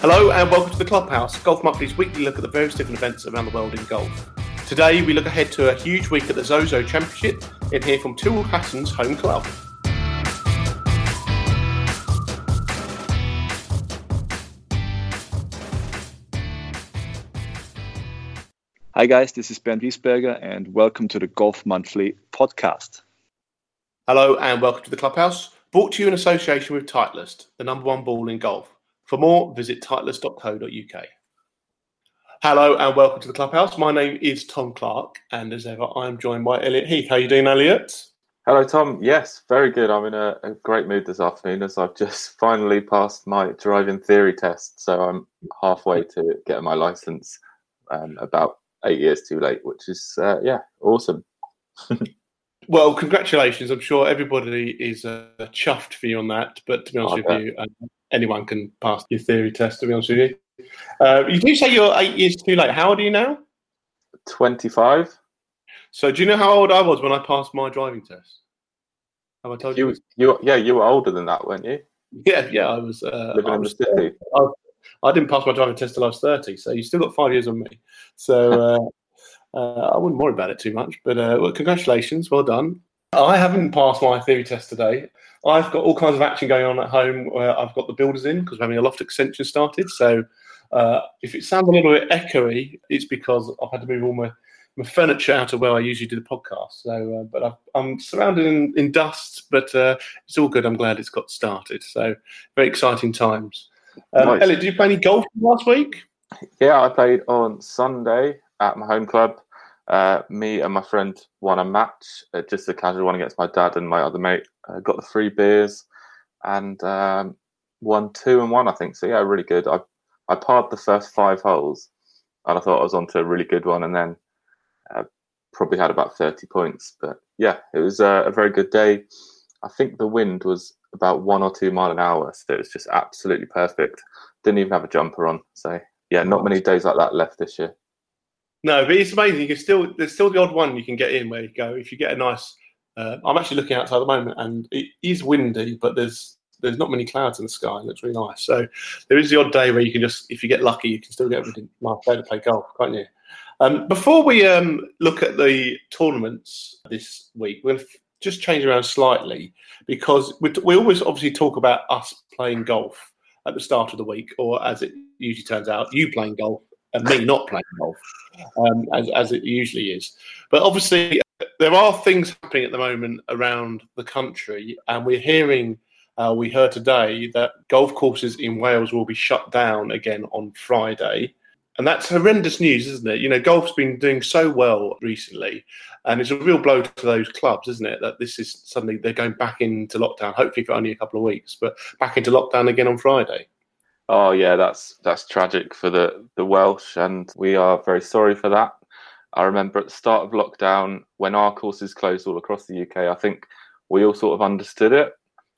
Hello and welcome to the Clubhouse, Golf Monthly's weekly look at the various different events around the world in golf. Today we look ahead to a huge week at the Zozo Championship and hear from Tyrrell Hatton's home club. Hi guys, this is Ben Wiesberger and welcome to the Golf Monthly podcast. Hello and welcome to the Clubhouse, brought to you in association with Titleist, the number one ball in golf. For more, visit titleist.co.uk. Hello and welcome to the Clubhouse. My name is Tom Clark, and as ever, I am joined by Elliot Heath. How are you doing, Elliot? Hello, Tom. Yes, very good. I'm in a, a, great mood this afternoon as I've just finally passed my driving theory test. So I'm halfway to getting my license, um, about eight years too late, which is, uh, yeah, awesome. well, congratulations. I'm sure everybody is uh, chuffed for you on that. But to be honest with you, um, anyone can pass your theory test. To be honest with you, uh, you do say you're eight years too late. How old are you now? Twenty-five. So, do you know how old I was when I passed my driving test? Have I told you? You, you yeah, you were older than that, weren't you? Yeah, yeah, I was. Uh, Living I in the city. I, I, didn't pass my driving test till I was thirty, so you still got five years on me. So. Uh, uh, I wouldn't worry about it too much, but uh, well, congratulations, well done. I haven't passed my theory test today. I've got all kinds of action going on at home where I've got the builders in because we're having a loft extension started. So uh, if it sounds a little bit echoey, it's because I've had to move all my, my furniture out of where I usually do the podcast. So, uh, but i am surrounded in, in, dust, but uh, it's all good. I'm glad it's got started. So very exciting times. Um, nice. Elliot, did you play any golf last week? Yeah, I played on Sunday at my home club. Uh, me and my friend won a match, uh, just a casual one against my dad and my other mate. Uh, got the three beers and um, won two and one, I think. So yeah, really good. I I parred the first five holes, and I thought I was onto a really good one, and then uh, probably had about thirty points. But yeah, it was a, a very good day. I think the wind was about one or two mile an hour, so it was just absolutely perfect. Didn't even have a jumper on, so yeah, not many days like that left this year. No, but it's amazing. You can still there's still the odd one you can get in where you go if you get a nice. Uh, I'm actually looking outside at the moment, and it is windy, but there's there's not many clouds in the sky. It looks really nice. So there is the odd day where you can just, if you get lucky, you can still get a nice day to play golf, can't you? Um, before we um, look at the tournaments this week, we'll just change around slightly because we, we always obviously talk about us playing golf at the start of the week, or as it usually turns out, you playing golf and me not playing golf, um, as, as it usually is. But obviously, there are things happening at the moment around the country, and we're hearing. Uh, we heard today that golf courses in Wales will be shut down again on Friday. And that's horrendous news, isn't it? You know, golf's been doing so well recently, and it's a real blow to those clubs, isn't it? That this is suddenly they're going back into lockdown, hopefully for only a couple of weeks, but back into lockdown again on Friday. Oh yeah, that's that's tragic for the the Welsh, and we are very sorry for that. I remember at the start of lockdown when our courses closed all across the UK. I think we all sort of understood it,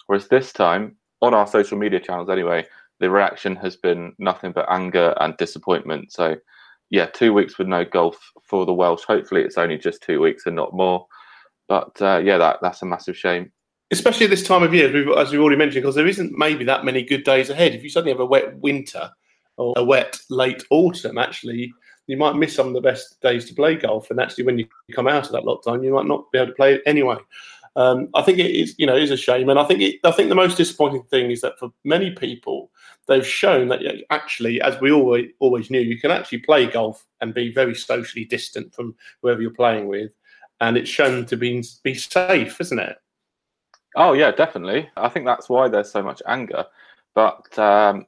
whereas this time on our social media channels anyway, the reaction has been nothing but anger and disappointment. So yeah, two weeks with no golf for the Welsh. Hopefully, it's only just two weeks and not more. But uh, yeah, that that's a massive shame especially at this time of year, as we've, as we've already mentioned, because there isn't maybe that many good days ahead. If you suddenly have a wet winter or a wet late autumn, actually, you might miss some of the best days to play golf. And actually, when you come out of that lockdown, you might not be able to play it anyway. Um, I think it is, you know, is a shame, and I think it, I think the most disappointing thing is that for many people, they've shown that actually, as we always always knew, you can actually play golf and be very socially distant from whoever you're playing with, and it's shown to be be safe, isn't it? Oh yeah, definitely. I think that's why there's so much anger. But um,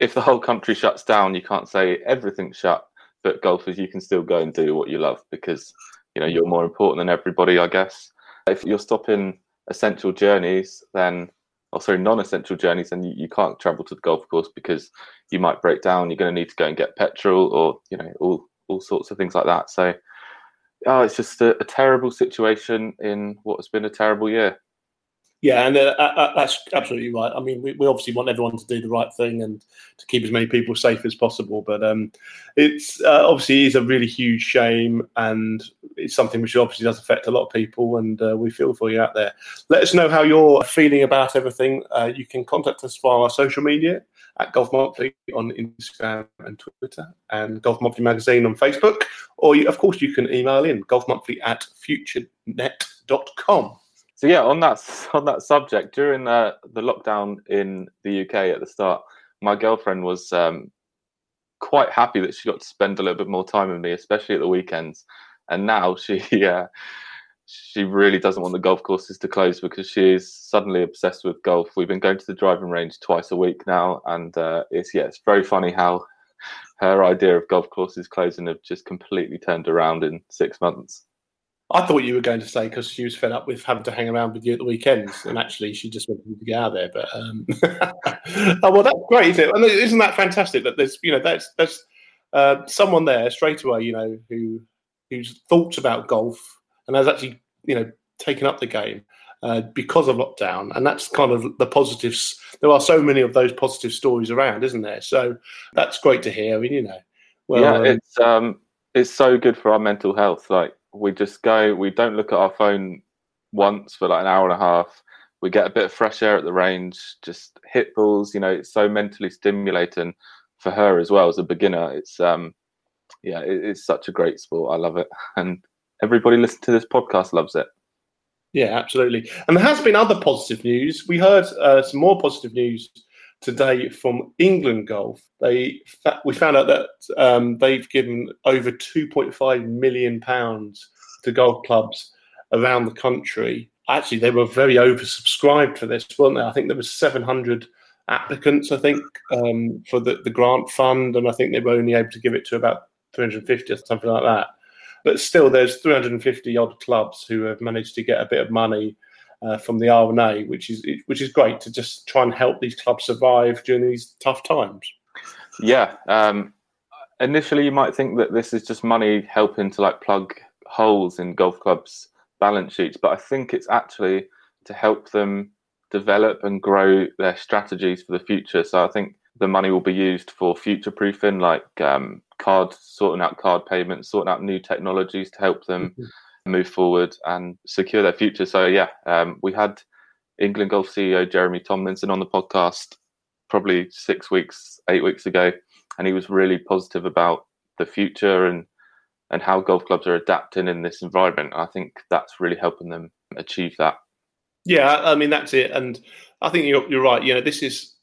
if the whole country shuts down, you can't say everything's shut. But golfers, you can still go and do what you love because you know you're more important than everybody, I guess. If you're stopping essential journeys, then or sorry, non-essential journeys, then you, you can't travel to the golf course because you might break down. You're going to need to go and get petrol, or you know, all all sorts of things like that. So, oh, it's just a, a terrible situation in what has been a terrible year. Yeah, and uh, that's absolutely right. I mean, we, we obviously want everyone to do the right thing and to keep as many people safe as possible. But um, it's uh, obviously is a really huge shame, and it's something which obviously does affect a lot of people. And uh, we feel for you out there. Let us know how you're feeling about everything. Uh, you can contact us via our social media at Golf Monthly on Instagram and Twitter, and Golf Monthly Magazine on Facebook. Or, you, of course, you can email in golfmonthly at futurenet.com. So yeah, on that on that subject, during uh, the lockdown in the UK at the start, my girlfriend was um, quite happy that she got to spend a little bit more time with me, especially at the weekends. And now she uh, she really doesn't want the golf courses to close because she is suddenly obsessed with golf. We've been going to the driving range twice a week now, and uh, it's yeah, it's very funny how her idea of golf courses closing have just completely turned around in six months. I thought you were going to say because she was fed up with having to hang around with you at the weekends, and actually she just wanted you to get out there. But um, oh well, that's great, isn't it? And isn't that fantastic that there's you know that's there's uh, someone there straight away, you know, who who's thought about golf and has actually you know taken up the game uh, because of lockdown, and that's kind of the positives. There are so many of those positive stories around, isn't there? So that's great to hear. I mean, you know, well, yeah, um, it's um, it's so good for our mental health. Like we just go, we don't look at our phone once for like an hour and a half. We get a bit of fresh air at the range, just hit balls. You know, it's so mentally stimulating for her as well as a beginner. It's um, yeah, it, it's such a great sport. I love it, and everybody listening to this podcast loves it. Yeah, absolutely. And there has been other positive news. We heard uh, some more positive news today from England Golf. They we found out that um, they've given over 2.5 million pounds to golf clubs around the country. Actually, they were very oversubscribed for this, weren't they? I think there was 700 applicants. I think um, for the, the grant fund, and I think they were only able to give it to about 350 or something like that. But still, there's 350 odd clubs who have managed to get a bit of money uh, from the R&A, which is which is great to just try and help these clubs survive during these tough times. Yeah. Um, initially, you might think that this is just money helping to like plug holes in golf clubs' balance sheets, but I think it's actually to help them develop and grow their strategies for the future. So I think the money will be used for future proofing, like um, card sorting out card payments, sorting out new technologies to help them. Move forward and secure their future. So yeah, um, we had England Golf CEO Jeremy Tomlinson on the podcast probably six weeks, eight weeks ago, and he was really positive about the future and and how golf clubs are adapting in this environment. I think that's really helping them achieve that. Yeah, I mean that's it, and I think you're, you're right. You know, this is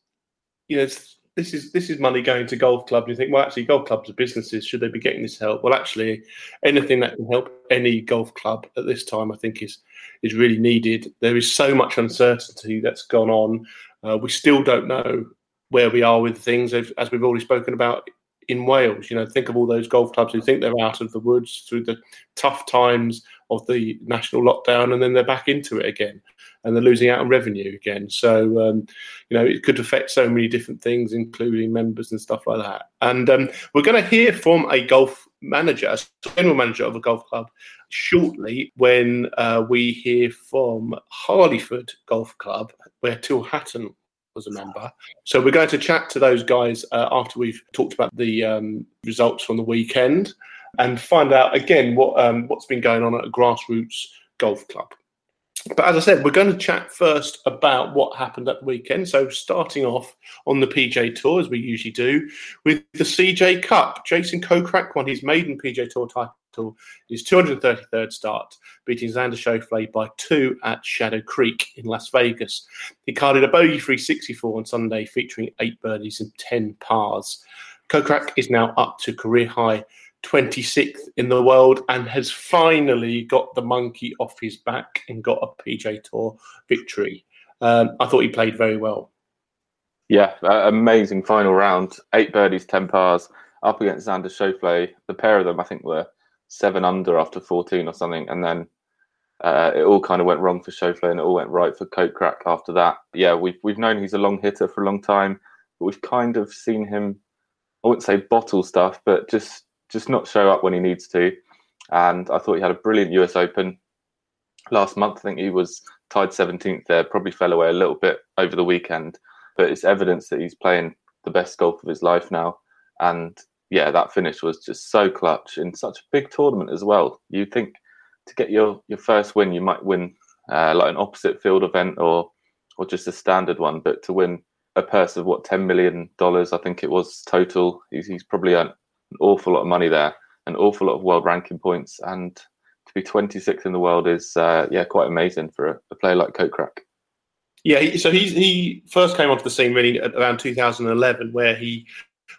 you know this is this is money going to golf clubs. You think, well, actually, golf clubs are businesses. Should they be getting this help? Well, actually, anything that can help any golf club at this time, I think, is is really needed. There is so much uncertainty that's gone on. Uh, we still don't know where we are with things, as, as we've already spoken about in Wales. You know, think of all those golf clubs who think they're out of the woods through the tough times of the national lockdown, and then they're back into it again and they're losing out on revenue again. So, um, you know, it could affect so many different things, including members and stuff like that. And um, we're going to hear from a golf manager, a general manager of a golf club, shortly when uh, we hear from Harleyford Golf Club, where Tyrrell Hatton was a member. So we're going to chat to those guys uh, after we've talked about the um, results from the weekend and find out again what um, what's been going on at a grassroots golf club. But as I said, we're going to chat first about what happened at the weekend. So, starting off on the PGA Tour, as we usually do, with the CJ Cup. Jason Kokrak won his maiden PGA Tour title, his 233rd start, beating Xander Schauffele by two at Shadow Creek in Las Vegas. He carded a bogey 364 on Sunday, featuring eight birdies and 10 pars. Kokrak is now up to career high 26th in the world and has finally got the monkey off his back and got a PGA Tour victory. Um, I thought he played very well. Yeah, uh, amazing final round. Eight birdies, 10 pars up against Xander Schauffele. The pair of them, I think, were seven under after 14 or something. And then uh, it all kind of went wrong for Schauffele and it all went right for Kokrak after that. Yeah, we've, we've known he's a long hitter for a long time, but we've kind of seen him, I wouldn't say bottle stuff, but just just not show up when he needs to. And I thought he had a brilliant US Open last month. I think he was tied 17th there, probably fell away a little bit over the weekend, but it's evidence that he's playing the best golf of his life now. And yeah, that finish was just so clutch in such a big tournament as well. You think to get your, your first win, you might win uh, like an opposite field event or or just a standard one, but to win a purse of what ten million dollars, I think it was total. He's, he's probably earned an awful lot of money there, an awful lot of world ranking points, and to be 26th in the world is uh, yeah quite amazing for a, a player like Kokrak. Yeah, so he he first came onto the scene really around 2011, where he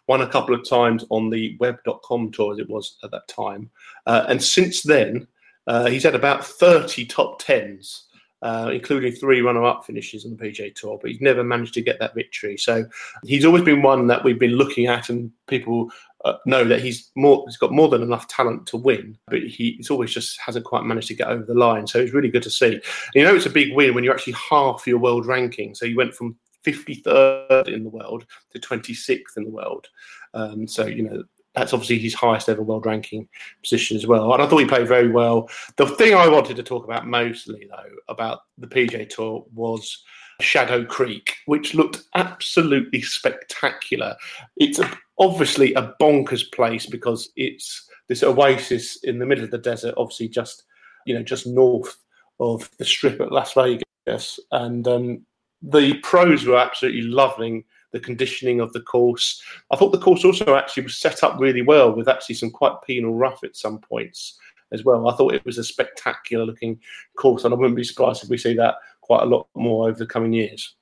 won a couple of times on the web.com tour as it was at that time, uh, and since then uh, he's had about 30 top tens uh, including three runner-up finishes on the PGA Tour, but he's never managed to get that victory. So he's always been one that we've been looking at, and people uh, know that he's more he's got more than enough talent to win, but he it's always just hasn't quite managed to get over the line. So it's really good to see. And you know, it's a big win when you're actually half your world ranking. So you went from 53rd in the world to 26th in the world. Um, so you know that's obviously his highest ever world ranking position as well. And I thought he played very well. The thing I wanted to talk about mostly, though, about the PGA Tour was Shadow Creek, which looked absolutely spectacular. It's a, obviously a bonkers place because it's this oasis in the middle of the desert, obviously just you know just north of the Strip at Las Vegas, and um, the pros were absolutely loving the conditioning of the course. I thought the course also actually was set up really well with actually some quite penal rough at some points as well. I thought it was a spectacular looking course, and I wouldn't be surprised if we see that quite a lot more over the coming years.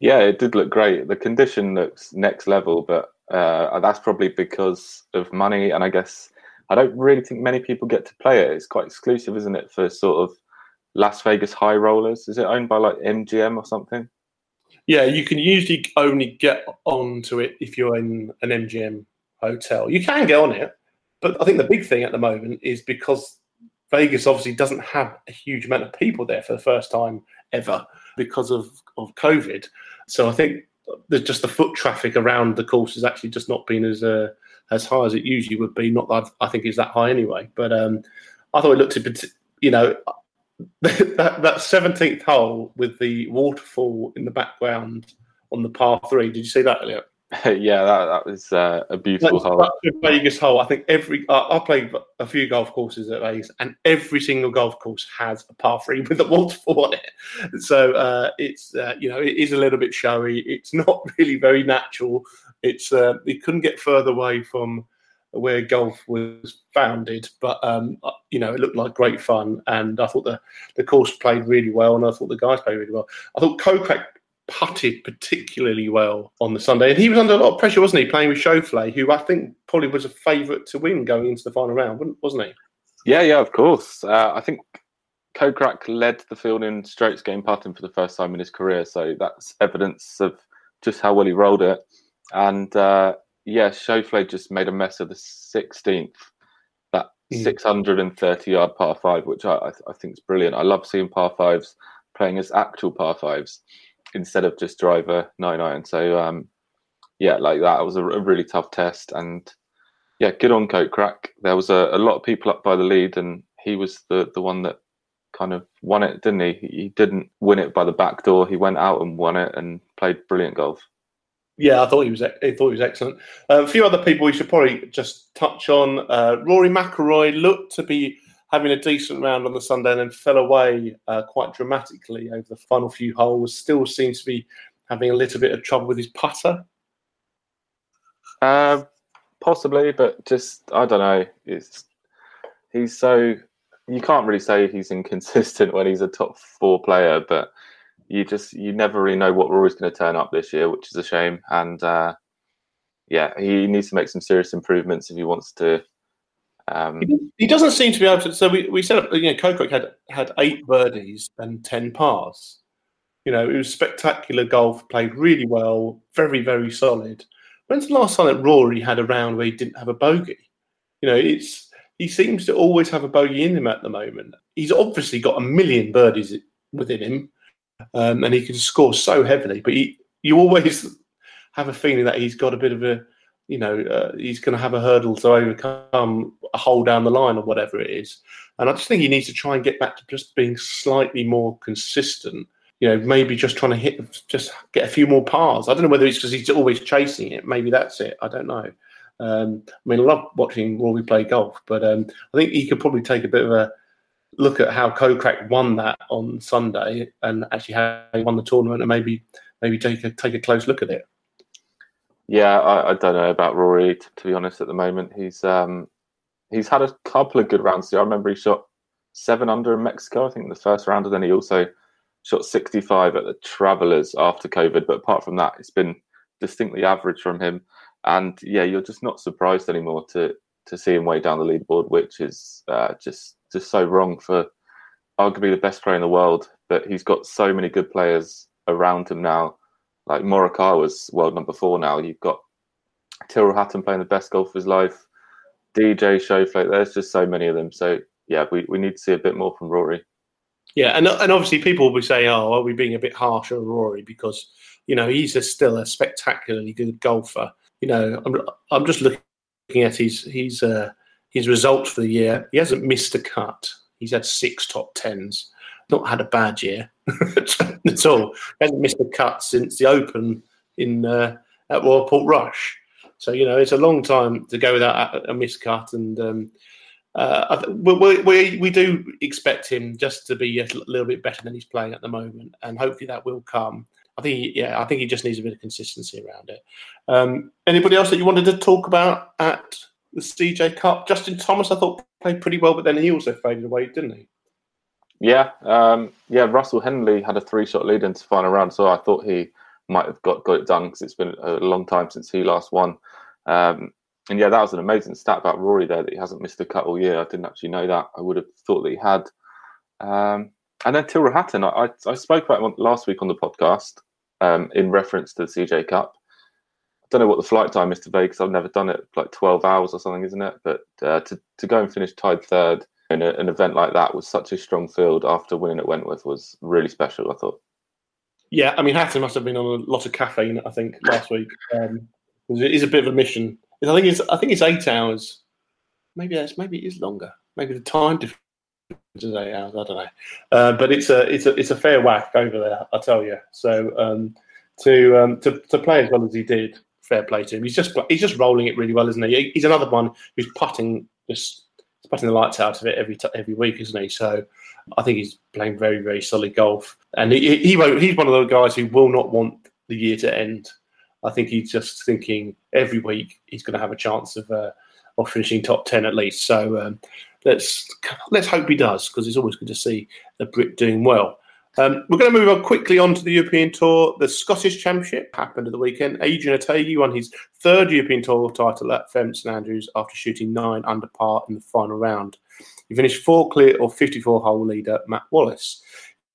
Yeah, it did look great. The condition looks next level, but uh, that's probably because of money. And I guess I don't really think many people get to play it. It's quite exclusive, isn't it, for sort of Las Vegas high rollers? Is it owned by like MGM or something? Yeah, you can usually only get onto it if you're in an MGM hotel. You can get on it, but I think the big thing at the moment is because Vegas obviously doesn't have a huge amount of people there for the first time ever because of, of COVID. So I think there's just the foot traffic around the course has actually just not been as uh, as high as it usually would be. Not that I think is that high anyway, but um, I thought it looked a bit, you know, that that seventeenth hole with the waterfall in the background on the par three. Did you see that, Elliot? yeah, that, that was uh, a beautiful hole. a Vegas hole. I think every uh, I played a few golf courses at Vegas, and every single golf course has a par three with a waterfall on it. So uh, it's uh, you know it is a little bit showy. It's not really very natural. It's uh, it couldn't get further away from where golf was founded. But um, uh, you know, it looked like great fun, and I thought the the course played really well, and I thought the guys played really well. I thought Kokrak putted particularly well on the Sunday, and he was under a lot of pressure, wasn't he? Playing with Schauffele, who I think probably was a favourite to win going into the final round, wasn't he? Yeah, yeah, of course. Uh, I think Kokrak led the field in strokes gained putting for the first time in his career, so that's evidence of just how well he rolled it. And uh, yeah, Schauffele just made a mess of the 16th, that mm. 630 yard par five, which I, I, I think is brilliant. I love seeing par fives playing as actual par fives instead of just driver nine iron. So, um, yeah, like that, it was a, a, really tough test. And yeah, good on Kokrak. There was a, a lot of people up by the lead, and he was the, the one that kind of won it, didn't he? He didn't win it by the back door. He went out and won it and played brilliant golf. Yeah, I thought he was. I thought he was excellent. Uh, a few other people we should probably just touch on. Uh, Rory McIlroy looked to be having a decent round on the Sunday and then fell away uh, quite dramatically over the final few holes. Still seems to be having a little bit of trouble with his putter. Uh, possibly, but just I don't know. It's he's so you can't really say he's inconsistent when he's a top four player, but you just you never really know what Rory's going to turn up this year, which is a shame. And uh, yeah, he needs to make some serious improvements if he wants to. Um, he doesn't seem to be able to. So we, we set up. You know, Kokrak had had eight birdies and ten pars. You know, it was spectacular golf. Played really well. Very very solid. When's the last time that Rory had a round where he didn't have a bogey? You know, it's he seems to always have a bogey in him at the moment. He's obviously got a million birdies within him um, and he can score so heavily. But he, you always have a feeling that he's got a bit of a you know, uh, he's going to have a hurdle to overcome a hole down the line or whatever it is. And I just think he needs to try and get back to just being slightly more consistent. You know, maybe just trying to hit, just get a few more pars. I don't know whether it's because he's always chasing it. Maybe that's it. I don't know. Um, I mean, I love watching Rory play golf, but um, I think he could probably take a bit of a look at how Kokrak won that on Sunday and actually how he won the tournament, and maybe maybe take a take a close look at it. Yeah, I, I don't know about Rory to, to, be honest. At the moment, he's um, he's had a couple of good rounds. I remember he shot seven under in Mexico, I think, in the first round, and then he also shot 65 at the Travelers after COVID. But apart from that, it's been distinctly average from him. And yeah, you're just not surprised anymore to to see him way down the leaderboard, which is uh, just just so wrong for arguably the best player in the world. But he's got so many good players around him now like Morikawa's world number four now. You've got Tyrrell Hatton playing the best golf of his life. DJ Schauffele. There's just so many of them. So yeah, we, we need to see a bit more from Rory. Yeah, and and obviously people will be saying, "Oh, are we being a bit harsh on Rory?" Because you know he's a, still a spectacularly good golfer. You know, I'm I'm just looking at his his uh, his results for the year. He hasn't missed a cut. He's had six top tens not had a bad year at all. He Hasn't missed a cut since the Open in uh, at Royal Portrush. So you know it's a long time to go without a, a miscut, and um, uh, we, we, we do expect him just to be a little bit better than he's playing at the moment, and hopefully that will come. I think, yeah, I think he just needs a bit of consistency around it. Um, anybody else that you wanted to talk about at the CJ Cup? Justin Thomas, I thought played pretty well, but then he also faded away, didn't he? Yeah, um, yeah. Russell Henley had a three-shot lead into final round, so I thought he might have got, got it done because it's been a long time since he last won. Um, and yeah, that was an amazing stat about Rory there that he hasn't missed a cut all year. I didn't actually know that. I would have thought that he had. Um, and then Tyrrell Hatton, I, I, I, spoke about him last week on the podcast um, in reference to the CJ Cup. I don't know what the flight time is to Vegas. I've never done it, like 12 hours or something, isn't it? But uh, to, to go and finish tied third in a, an event like that with such a strong field after winning at Wentworth was really special. I thought. Yeah, I mean Hatton must have been on a lot of caffeine. I think last week um, it is a bit of a mission. I think it's I think it's eight hours. Maybe that's maybe it is longer. Maybe the time difference eight hours. I don't know. Uh, but it's a it's a it's a fair whack over there. I tell you. So um, to um, to to play as well as he did, fair play to him. He's just he's just rolling it really well, isn't he? He's another one who's putting just putting the lights out of it every t- every week, isn't he? So I think he's playing very very solid golf, and he, he. He's one of those guys who will not want the year to end. I think he's just thinking every week he's going to have a chance of uh, of finishing top ten at least. So um, let's let's hope he does because it's always good to see a Brit doing well. Um, we're going to move on quickly on to the European Tour. The Scottish Championship happened at the weekend. Adrian Otaegui won his third European Tour title at Fairmont St Andrews after shooting nine under par in the final round. He finished four clear of 54 hole leader Matt Wallace.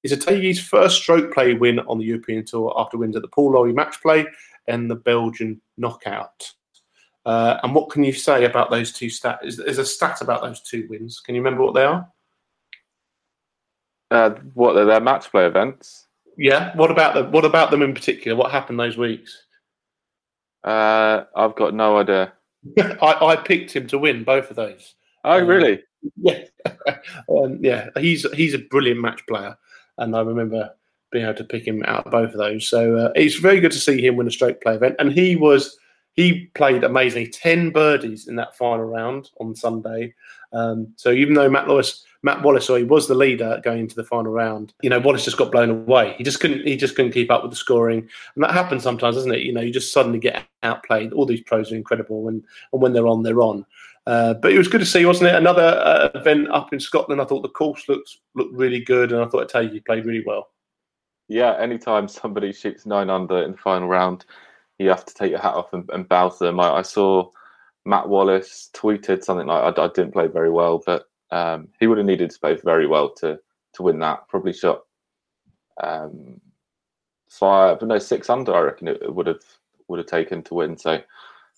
It's Otaegui's first stroke play win on the European Tour after wins at the Paul Lawrie match play and the Belgian knockout. Uh, and what can you say about those two stats? Is there's a stat about those two wins? Can you remember what they are? Uh, what are their match play events? Yeah. What about them? What about them in particular? What happened those weeks? Uh, I've got no idea. I, I picked him to win both of those. Oh, um, really? Yeah, um, yeah. He's he's a brilliant match player, and I remember being able to pick him out of both of those. So uh, it's very good to see him win a stroke play event, and he was he played amazingly. Ten birdies in that final round on Sunday. Um, so even though Matt Lewis Matt Wallace, or he was the leader going into the final round. You know, Wallace just got blown away. He just couldn't. He just couldn't keep up with the scoring, and that happens sometimes, doesn't it? You know, you just suddenly get outplayed. All these pros are incredible, when and when they're on, they're on. Uh, but it was good to see, wasn't it? Another uh, event up in Scotland. I thought the course looked looked really good, and I thought I'd tell you, you played really well. Yeah, anytime somebody shoots nine under in the final round, you have to take your hat off and, and bow to them. I, I saw Matt Wallace tweeted something like, I, I, didn't play very well, but um, he would have needed to play very well to to win that. Probably shot um, five, no six under. I reckon it would have would have taken to win. So,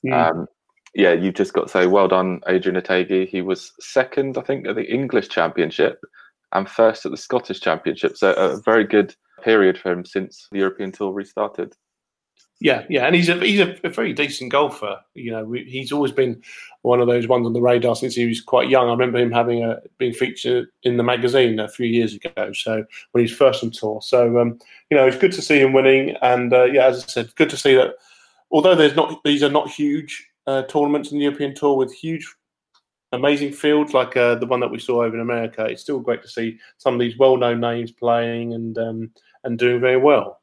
mm. um, yeah, you've just got to say well done, Adrian Otaegui. He was second, I think, at the English Championship and first at the Scottish Championship. So a very good period for him since the European Tour restarted. Yeah, yeah, and he's a he's a, a very decent golfer. You know, we, he's always been one of those ones on the radar since he was quite young. I remember him having a being featured in the magazine a few years ago. So when he was first on tour, so um, you know, it's good to see him winning. And uh, yeah, as I said, good to see that. Although there's not these are not huge uh, tournaments in the European Tour with huge, amazing fields like uh, the one that we saw over in America. It's still great to see some of these well-known names playing and um, and doing very well.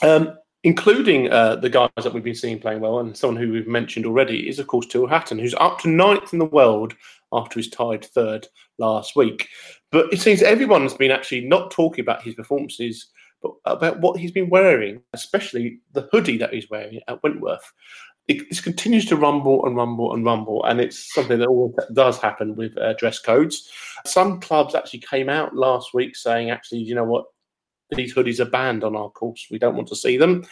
Um, including uh, the guys that we've been seeing playing well, and someone who we've mentioned already is, of course, Tyrrell Hatton, who's up to ninth in the world after he's tied third last week. But it seems everyone's been actually not talking about his performances, but about what he's been wearing, especially the hoodie that he's wearing at Wentworth. It, this continues to rumble and rumble and rumble, and it's something that always does happen with uh, dress codes. Some clubs actually came out last week saying, actually, you know what, these hoodies are banned on our course. We don't want to see them.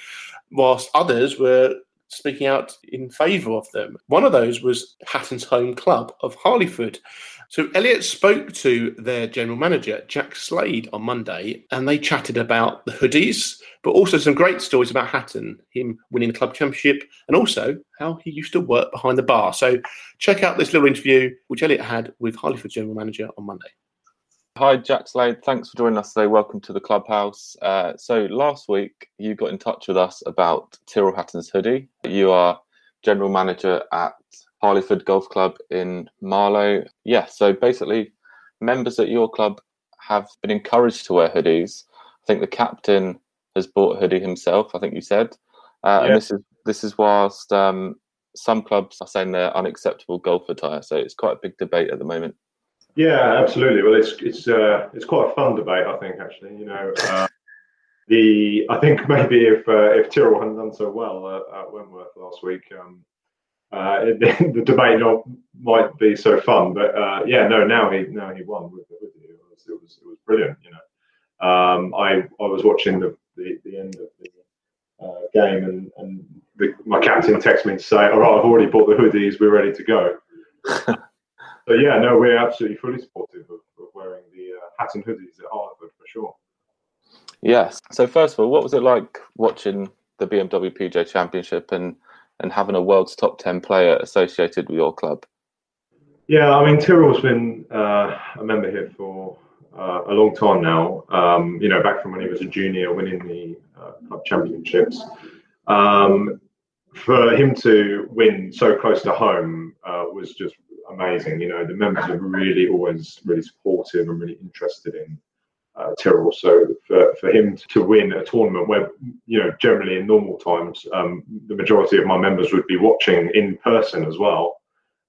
Whilst others were speaking out in favour of them. One of those was Hatton's home club of Harleyford. So Elliot spoke to their general manager, Jack Slade, on Monday, and they chatted about the hoodies, but also some great stories about Hatton, him winning the club championship, and also how he used to work behind the bar. So check out this little interview which Elliot had with Harleyford general manager on Monday. Hi, Jack Slade. Thanks for joining us today. Welcome to the clubhouse. Uh, so, last week you got in touch with us about Tyrrell Hatton's hoodie. You are general manager at Harleyford Golf Club in Marlow. Yeah, so basically, members at your club have been encouraged to wear hoodies. I think the captain has bought a hoodie himself. I think you said, uh, yeah. and this is this is whilst um, some clubs are saying they're unacceptable golf attire. So it's quite a big debate at the moment. Yeah, absolutely. Well, it's it's uh, it's quite a fun debate, I think. Actually, you know, uh, the I think maybe if uh, if Tyrrell hadn't done so well uh, at Wentworth last week, um, uh, it, the debate not might be so fun. But uh, yeah, no, now he now he won with, with you. It was, it was it was brilliant. You know, um, I I was watching the the, the end of the uh, game and and the, my captain texted me to say, "All right, I've already bought the hoodies. We're ready to go." So yeah, no, we're absolutely fully supportive of, of wearing the uh, hats and hoodies at Harleyford for sure. Yes. So first of all, what was it like watching the BMW PGA Championship and and having a world's top ten player associated with your club? Yeah, I mean Tyrrell's been uh, a member here for uh, a long time now. Um, you know, back from when he was a junior, winning the uh, club championships. Um, for him to win so close to home uh, was just amazing. You know, the members are really always really supportive and really interested in uh, Tyrrell. So for, for him to win a tournament where, you know, generally in normal times, um, the majority of my members would be watching in person as well.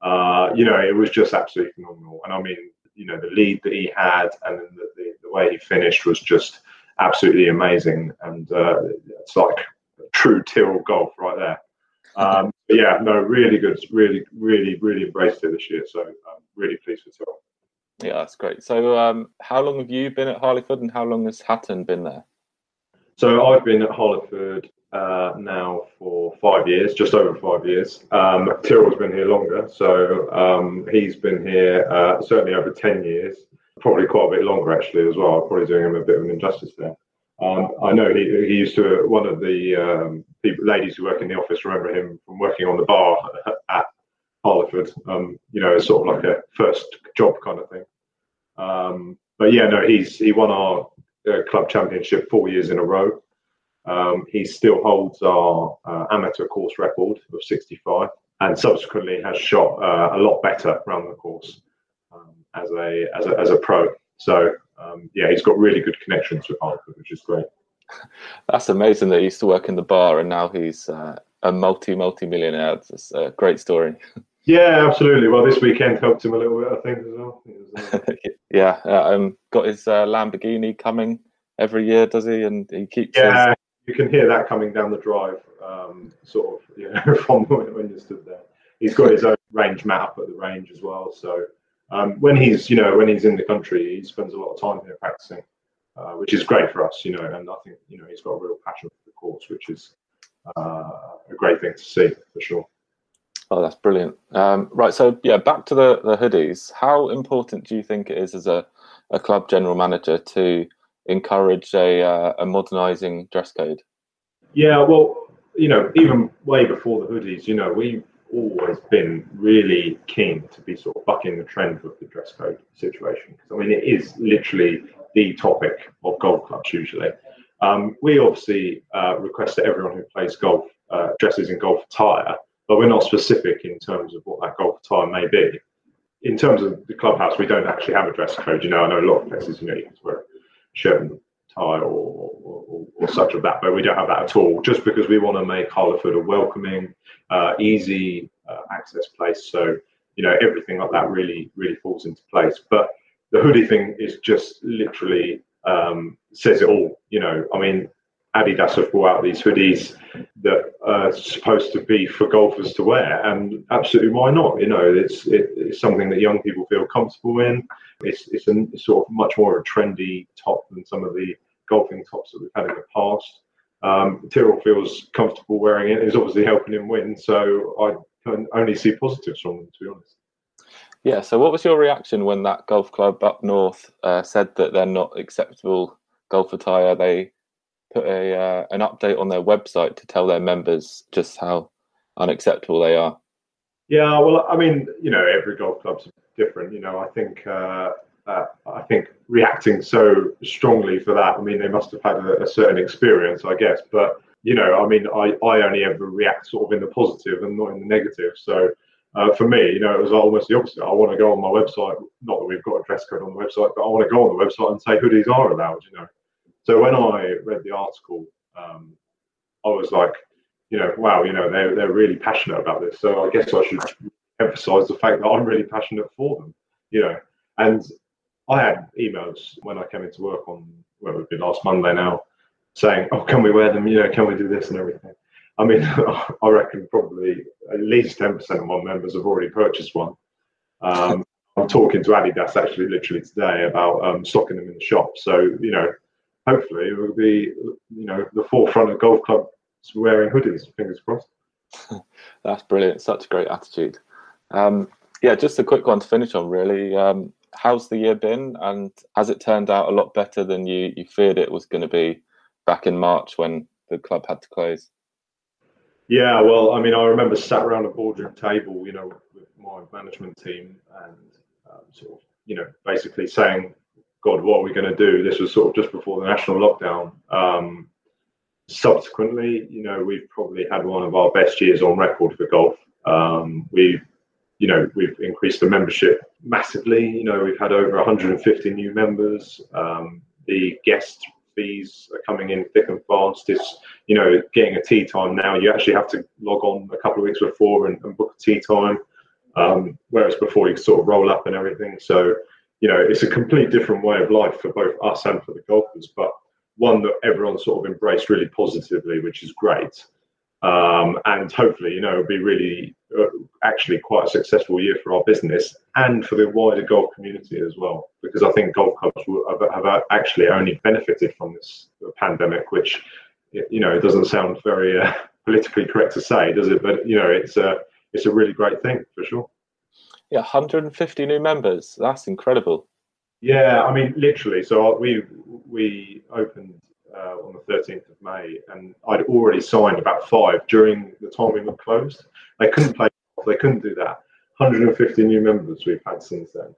Uh, you know, it was just absolutely phenomenal. And I mean, you know, the lead that he had and the, the, the way he finished was just absolutely amazing. And uh, it's like true Tyrrell golf right there. Um, yeah, no, really good. Really, really, really embraced it this year. So I'm really pleased with it. Yeah, that's great. So, um, how long have you been at Harleyford, and how long has Hatton been there? So I've been at Harleyford uh, now for five years, just over five years. Um, Tyrrell's been here longer, so um, he's been here uh, certainly over ten years, probably quite a bit longer actually as well. I'm probably doing him a bit of an injustice there. Um, I know he, he used to one of the um, people, ladies who work in the office remember him from working on the bar at Harleyford. Um, you know, sort of like a first job kind of thing. Um, but yeah, no, he's he won our uh, club championship four years in a row. Um, he still holds our uh, amateur course record of 65, and subsequently has shot uh, a lot better around the course um, as a as a as a pro. So um, yeah, he's got really good connections with Harleyford, which is great. That's amazing that he used to work in the bar and now he's uh, a multi multi millionaire. It's a great story. Yeah, absolutely. Well, this weekend helped him a little bit, I think, as well. Was, uh... yeah, uh, um, got his uh, Lamborghini coming every year, does he? And he keeps. Yeah, his... you can hear that coming down the drive, um, sort of, you know, from when you stood there. He's got his own range map at the range as well, so um, when he's, you know, when he's in the country, he spends a lot of time here practicing, uh, which is great for us, you know. And I think, you know, he's got a real passion for the course, which is uh, a great thing to see for sure. Oh, that's brilliant. Um, right, so yeah, back to the, the hoodies. How important do you think it is as a, a club general manager to encourage a, uh, a modernising dress code? Yeah, well, you know, even way before the hoodies, you know, we've always been really keen to be sort of bucking the trend with the dress code situation. Because I mean, it is literally the topic of golf clubs usually. Um, we obviously uh, request that everyone who plays golf uh, dresses in golf attire, but we're not specific in terms of what that golf attire may be. In terms of the clubhouse, we don't actually have a dress code. You know, I know a lot of places, you know, you can wear a shirt and tie or, or, or, such of that, but we don't have that at all. Just because we want to make Harleyford a welcoming, uh, easy uh, access place, so you know everything like that really really falls into place. But the hoodie thing is just literally um, says it all. You know, I mean, Adidas have brought out these hoodies that are supposed to be for golfers to wear, and absolutely why not? You know, it's it, it's something that young people feel comfortable in. It's it's a sort of much more a trendy top than some of the golfing tops that we've had in the past. Um, Tyrrell feels comfortable wearing it. It's obviously helping him win, so I can only see positives from them, to be honest. Yeah. So, what was your reaction when that golf club up north uh, said that they're not acceptable golf attire? They put a uh, an update on their website to tell their members just how unacceptable they are. Yeah. Well, I mean, you know, every golf club's different. You know, I think uh, uh, I think reacting so strongly for that. I mean, they must have had a, a, certain experience, I guess. But you know, I mean, I, I only ever react sort of in the positive and not in the negative. So uh, for me, you know, it was almost the opposite. I want to go on my website. Not that we've got a dress code on the website, but I want to go on the website and say hoodies are allowed. You know. So when I read the article, um, I was like, you know, wow, you know, they're they're really passionate about this. So I guess I should emphasise the fact that I'm really passionate for them. You know, and I had emails when I came into work on well, it would be last Monday now, saying, "Oh, can we wear them? You know, can we do this and everything?" I mean, I reckon probably at least ten percent of my members have already purchased one. Um, I'm talking to Adidas actually, literally today about um, stocking them in the shop. So you know, hopefully it will be you know the forefront of golf clubs wearing hoodies. Fingers crossed. That's brilliant. Such a great attitude. Um, yeah, just a quick one to finish on, really. Um, how's the year been, and has it turned out a lot better than you you feared it was going to be back in March when the club had to close? Yeah, well, I mean, I remember sat around a boardroom table, you know, with my management team, and um, sort of, you know, basically saying, "God, what are we going to do?" This was sort of just before the national lockdown. Um, subsequently, you know, we've probably had one of our best years on record for golf. Um, we've you know, we've increased the membership massively. You know, we've had over 150 new members. Um, the guest fees are coming in thick and fast. It's, you know, getting a tee time now. You actually have to log on a couple of weeks before and, and book a tee time, um, whereas before you sort of roll up and everything. So, you know, it's a complete different way of life for both us and for the golfers, but one that everyone sort of embraced really positively, which is great. Um, and hopefully, you know, it'll be really actually quite a successful year for our business and for the wider golf community as well. Because I think golf clubs have, actually only benefited from this pandemic, which you know it doesn't sound very uh, politically correct to say, does it? But you know, it's a it's a really great thing for sure. Yeah, 150 new members. That's incredible. Yeah, I mean, literally. So we we opened uh, on the 13th of May, and I'd already signed about five during the time we were closed. They couldn't play, golf, they couldn't do that. 150 new members we've had since then.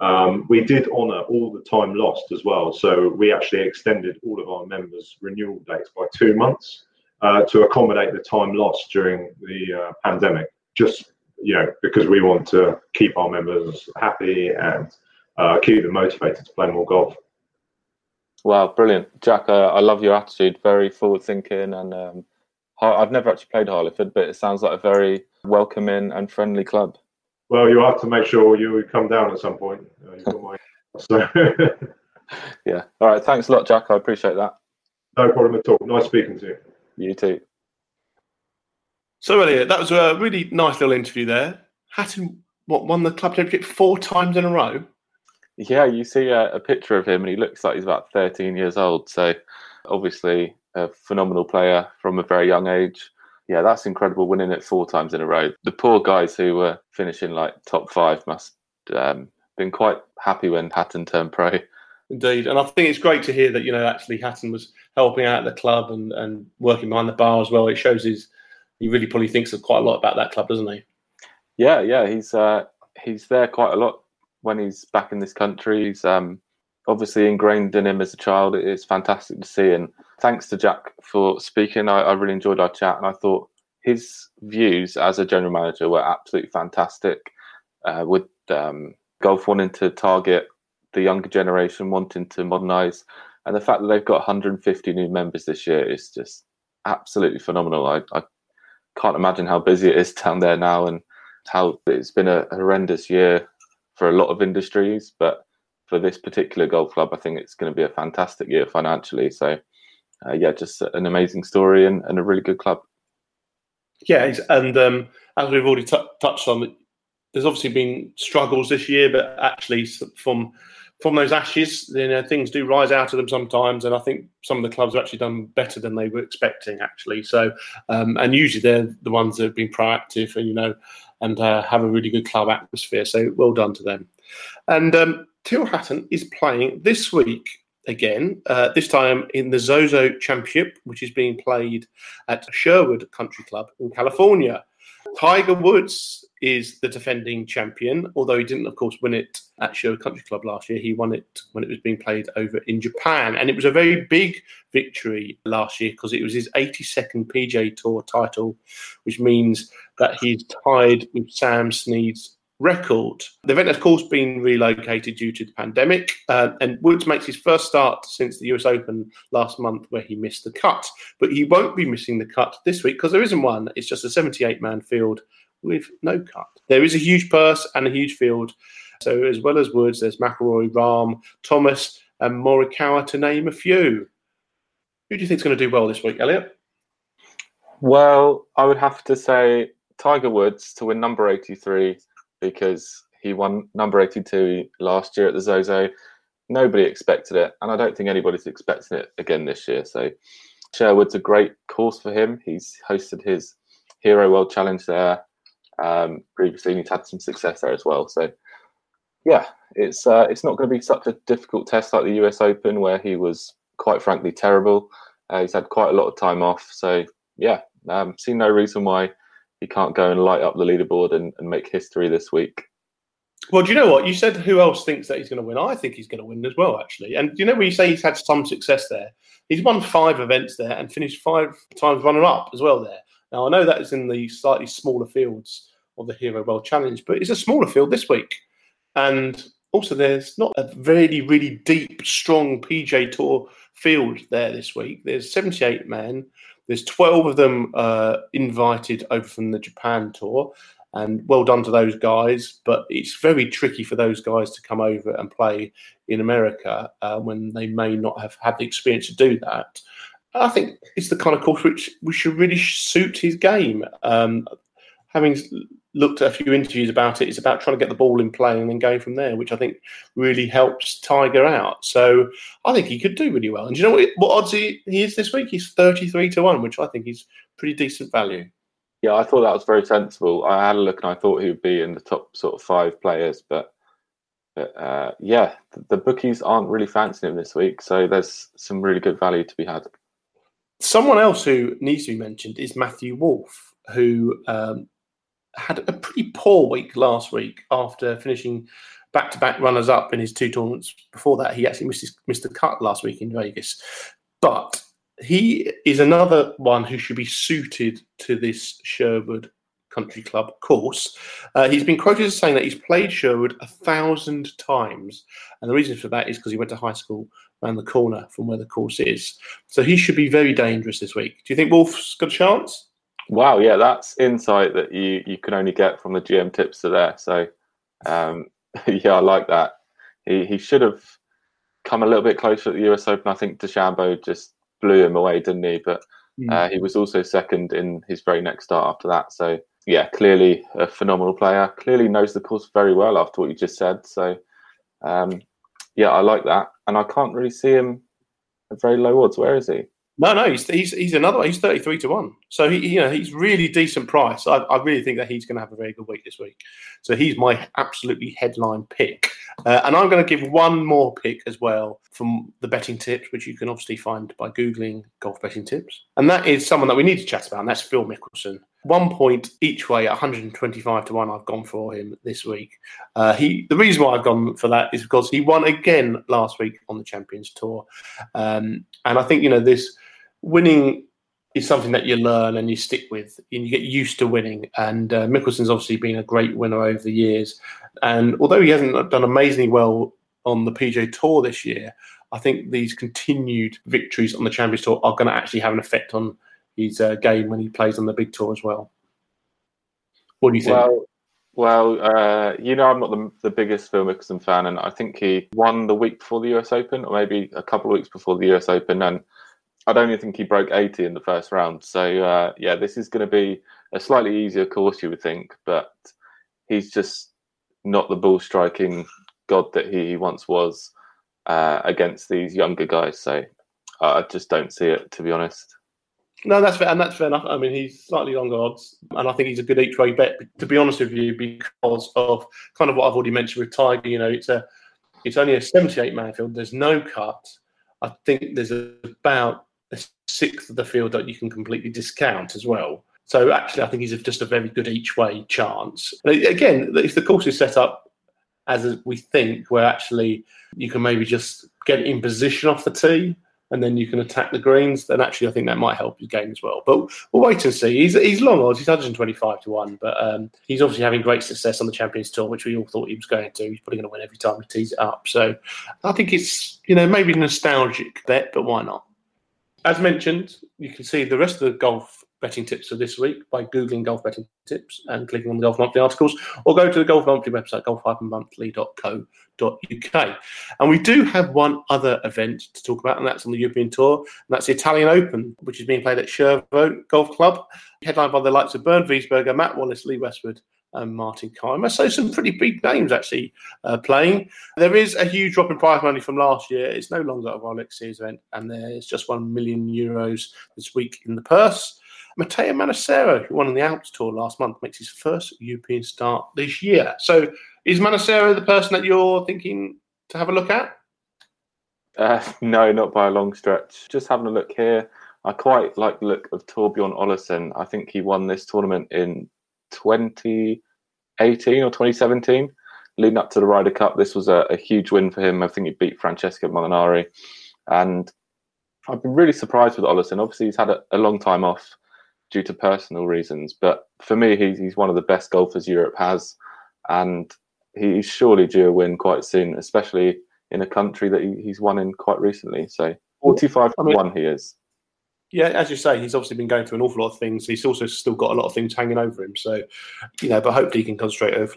Um, we did honour all the time lost as well, so we actually extended all of our members' renewal dates by two months uh, to accommodate the time lost during the uh, pandemic. Just you know, because we want to keep our members happy and uh, keep them motivated to play more golf. Wow, brilliant, Jack! Uh, I love your attitude. Very forward thinking, and um, I've never actually played Harleyford, but it sounds like a very welcoming and friendly club. Well, you have to make sure you come down at some point. Uh, my... so. yeah. All right. Thanks a lot, Jack. I appreciate that. No problem at all. Nice speaking to you. You too. So, Elliot, that was a really nice little interview there. Hatton what won the club championship four times in a row. Yeah, you see a, a, picture of him, and he looks like he's about 13 years old. So, obviously, a phenomenal player from a very young age. Yeah, that's incredible, winning it four times in a row. The poor guys who were finishing like top five must um, been quite happy when Hatton turned pro. Indeed, and I think it's great to hear that you know actually Hatton was helping out the club and, and working behind the bar as well. It shows his he really probably thinks of quite a lot about that club, doesn't he? Yeah, yeah, he's uh, he's there quite a lot when he's back in this country. He's um, obviously ingrained in him as a child. It's fantastic to see, and thanks to Jack for speaking. I, I really enjoyed our chat, and I thought his views as a general manager were absolutely fantastic. Uh, with um, golf wanting to target the younger generation, wanting to modernise, and the fact that they've got 150 new members this year is just absolutely phenomenal. I, I can't imagine how busy it is down there now, and how it's been a horrendous year for a lot of industries, but for this particular golf club, I think it's going to be a fantastic year financially. So, uh, yeah, just an amazing story and, and, a really good club. Yeah, and um, as we've already t- touched on, there's obviously been struggles this year, but actually from from those ashes, you know, things do rise out of them sometimes, and I think some of the clubs have actually done better than they were expecting. Actually, so um, and usually they're the ones that have been proactive, and you know, and uh, have a really good club atmosphere. So well done to them. And um, Hatton is playing this week again, uh, this time in the Zozo Championship, which is being played at Sherwood Country Club in California. Tiger Woods is the defending champion, although he didn't, of course, win it at Sherwood Country Club last year. He won it when it was being played over in Japan. And it was a very big victory last year because it was his 82nd PGA Tour title, which means that he's tied with Sam Snead's record. The event has, of course, been relocated due to the pandemic, uh, and Woods makes his first start since the US Open last month, where he missed the cut. But he won't be missing the cut this week because there isn't one. It's just a 78 man field with no cut. There is a huge purse and a huge field. So, as well as Woods, there's McIlroy, Rahm, Thomas, and Morikawa, to name a few. Who do you think is going to do well this week, Elliot? Well, I would have to say Tiger Woods to win number 83 because he won number 82 last year at the Zozo. Nobody expected it, and I don't think anybody's expecting it again this year. So, Sherwood's a great course for him. He's hosted his Hero World Challenge there um, previously, and he's had some success there as well. So, yeah, it's uh, it's not going to be such a difficult test like the US Open, where he was quite frankly terrible. Uh, he's had quite a lot of time off, so yeah, um, see no reason why he can't go and light up the leaderboard and, and make history this week. Well, do you know what? You said who else thinks that he's going to win? I think he's going to win as well, actually. And you know when you say he's had some success there? He's won five events there and finished five times runner up as well there. Now, I know that is in the slightly smaller fields of the Hero World Challenge, but it's a smaller field this week. And also, there's not a really, really deep, strong PGA Tour field there this week. There's 78 men. There's 12 of them uh, invited over from the Japan tour, and well done to those guys. But it's very tricky for those guys to come over and play in America uh, when they may not have had the experience to do that. I think it's the kind of course which, which should really suit his game. Um, having looked at a few interviews about it. It's about trying to get the ball in play and then going from there, which I think really helps Tiger out. So I think he could do really well. And do you know what, what odds he, he is this week? He's 33 to 1, which I think is pretty decent value. Yeah, I thought that was very sensible. I had a look and I thought he would be in the top sort of five players, but, but uh, yeah, the, the bookies aren't really fancying him this week. So there's some really good value to be had. Someone else who needs to be mentioned is Matthew Wolf, who um, had a pretty poor week last week after finishing back to back runners up in his two tournaments. Before that, he actually missed, his, missed a cut last week in Vegas. But he is another one who should be suited to this Sherwood Country Club course. Uh, he's been quoted as saying that he's played Sherwood a thousand times. And the reason for that is because he went to high school around the corner from where the course is. So he should be very dangerous this week. Do you think Wolff's got a chance? Wow, yeah, that's insight that you you can only get from the GM tipster there. So, um, yeah, I like that. He he should have come a little bit closer at the US Open. I think DeChambeau just blew him away, didn't he? But mm. uh, he was also second in his very next start after that. So, yeah, clearly a phenomenal player. Clearly knows the course very well after what you just said. So, um, yeah, I like that, and I can't really see him at very low odds. Where is he? No, no, he's he's, he's another. He's thirty three to one. So he, you know, he's really decent price. I, I really think that he's going to have a very good week this week. So he's my absolutely headline pick. Uh, and I'm going to give one more pick as well from the betting tips, which you can obviously find by googling golf betting tips. And that is someone that we need to chat about, and that's Phil Mickelson. One point each way, 125 to one. I've gone for him this week. Uh, he the reason why I've gone for that is because he won again last week on the Champions Tour, um, and I think you know this winning is something that you learn and you stick with and you get used to winning. And uh, Mickelson's obviously been a great winner over the years. And although he hasn't done amazingly well on the PGA Tour this year, I think these continued victories on the Champions Tour are going to actually have an effect on his uh, game when he plays on the big tour as well. What do you think? Well, well, uh, you know, I'm not the, the biggest Phil Mickelson fan, and I think he won the week before the US Open, or maybe a couple of weeks before the US Open, and I don't even think he broke 80 in the first round. So uh, yeah, this is going to be a slightly easier course, you would think, but he's just not the ball striking god that he once was uh, against these younger guys. So I just don't see it, to be honest. No, that's fair, and that's fair enough. I mean, he's slightly longer odds, and I think he's a good each way bet. To be honest with you, because of kind of what I've already mentioned with Tiger, you know, it's a it's only a 78 man field. There's no cut. I think there's about a sixth of the field that you can completely discount as well. So actually, I think he's just a very good each way chance. again, if the course is set up as we think, where actually you can maybe just get in position off the tee and then you can attack the greens, then actually I think that might help his game as well. But we'll wait and see. He's, he's long odds, he's 125 to 1, but um, he's obviously having great success on the Champions Tour, which we all thought he was going to. He's probably going to win every time he tees it up. So I think it's, you know, maybe a nostalgic bet, but why not? As mentioned, you can see the rest of the golf betting tips for this week by Googling golf betting tips and clicking on the Golf Monthly articles, or go to the Golf Monthly website, golf-monthly.co.uk. And we do have one other event to talk about, and that's on the European Tour, and that's the Italian Open, which is being played at Chervò Golf Club, headlined by the likes of Bernd Wiesberger, Matt Wallace, Lee Westwood, and Martin Kaymer. So some pretty big names actually uh, playing. There is a huge drop in prize money from last year. It's no longer a Rolex Series event, and there's just one million euros this week in the purse. Matteo Manassero, who won on the Alps Tour last month, makes his first European start this year. So is Manassero the person that you're thinking to have a look at? Uh, no, not by a long stretch. Just having a look here. I quite like the look of Torbjorn Olesen. I think he won this tournament in 2018 or 2017, leading up to the Ryder Cup. This was a, a huge win for him. I think he beat Francesco Molinari. And I've been really surprised with Olesen. Obviously, he's had a, a, long time off due to personal reasons, but for me, he's, he's one of the best golfers Europe has. And he's surely due a win quite soon, especially in a country that he, he's won in quite recently. So 45 I mean, 1 he is yeah, as you say, he's obviously been going through an awful lot of things. He's also still got a lot of things hanging over him. So, you know, but hopefully he can concentrate over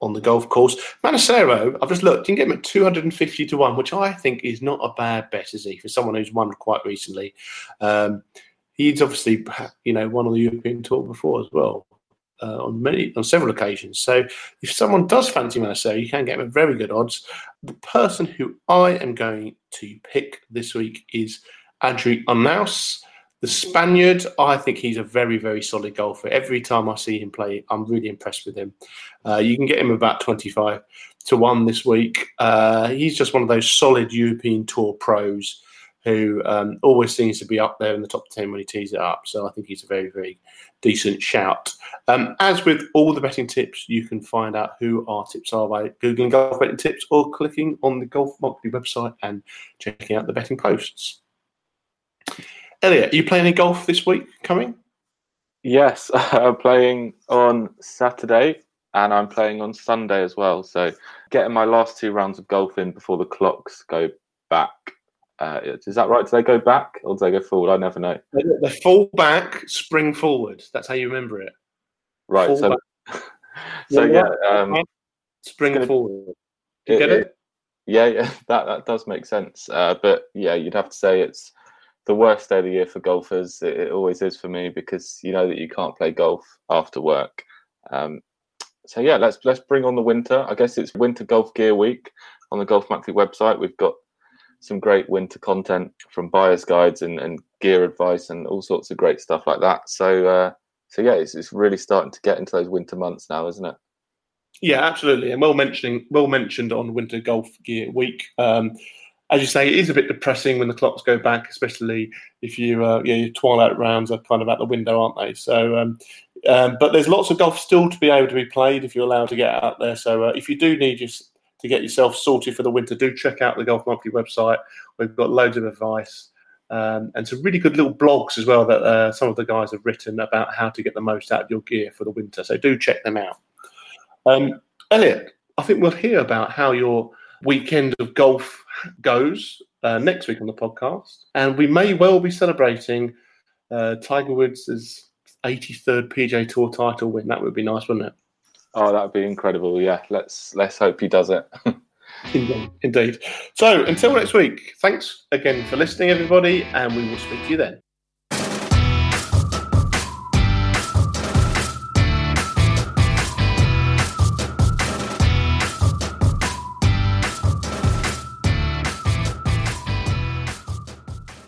on the golf course. Manassero, I've just looked, you can get him at 250 to 1, which I think is not a bad bet, is he, for someone who's won quite recently. Um, he's obviously, you know, won on the European Tour before as well. Uh, on many on several occasions. So if someone does fancy Manassero, you can get him at very good odds. The person who I am going to pick this week is Adri Arnaus. The Spaniard, I think he's a very, very solid golfer. Every time I see him play, I'm really impressed with him. Uh, you can get him about 25 to 1 this week. Uh, he's just one of those solid European Tour pros who um, always seems to be up there in the top 10 when he tees it up. So I think he's a very, very decent shout. Um, as with all the betting tips, you can find out who our tips are by Googling golf betting tips or clicking on the Golf Monthly website and checking out the betting posts. Elliot, are you playing any golf this week coming? Yes, I'm playing on Saturday and I'm playing on Sunday as well. So getting my last two rounds of golf in before the clocks go back. Uh, is that right? Do they go back or do they go forward? I never know. They fall back, spring forward. That's how you remember it. Right. Fall so, so yeah, um, spring gonna, forward. You it, get it? it? Yeah, yeah, that that does make sense. Uh, but yeah, you'd have to say it's the worst day of the year for golfers. It, it, always is for me because you know that you can't play golf after work. Um, so yeah, let's let's bring on the winter. I guess it's Winter Golf Gear Week on the Golf Monthly website. We've got some great winter content from buyer's guides and, and gear advice and all sorts of great stuff like that. So, uh, so yeah, it's, it's really starting to get into those winter months now, isn't it? Yeah, absolutely, and well mentioning well mentioned on Winter Golf Gear Week. Um, as you say, it is a bit depressing when the clocks go back, especially if you, uh, yeah, your twilight rounds are kind of out the window, aren't they? So, um, um, but there's lots of golf still to be able to be played if you're allowed to get out there. So, uh, if you do need just to get yourself sorted for the winter, do check out the Golf Monthly website. We've got loads of advice um, and some really good little blogs as well that uh, some of the guys have written about how to get the most out of your gear for the winter. So, do check them out. Um, Elliot, I think we'll hear about how your weekend of golf goes uh, next week on the podcast, and we may well be celebrating uh, Tiger Woods' 83rd PGA Tour title win. That would be nice, wouldn't it? Oh, that would be incredible. Yeah, let's let's hope he does it. Indeed. So until next week, thanks again for listening, everybody, and we will speak to you then.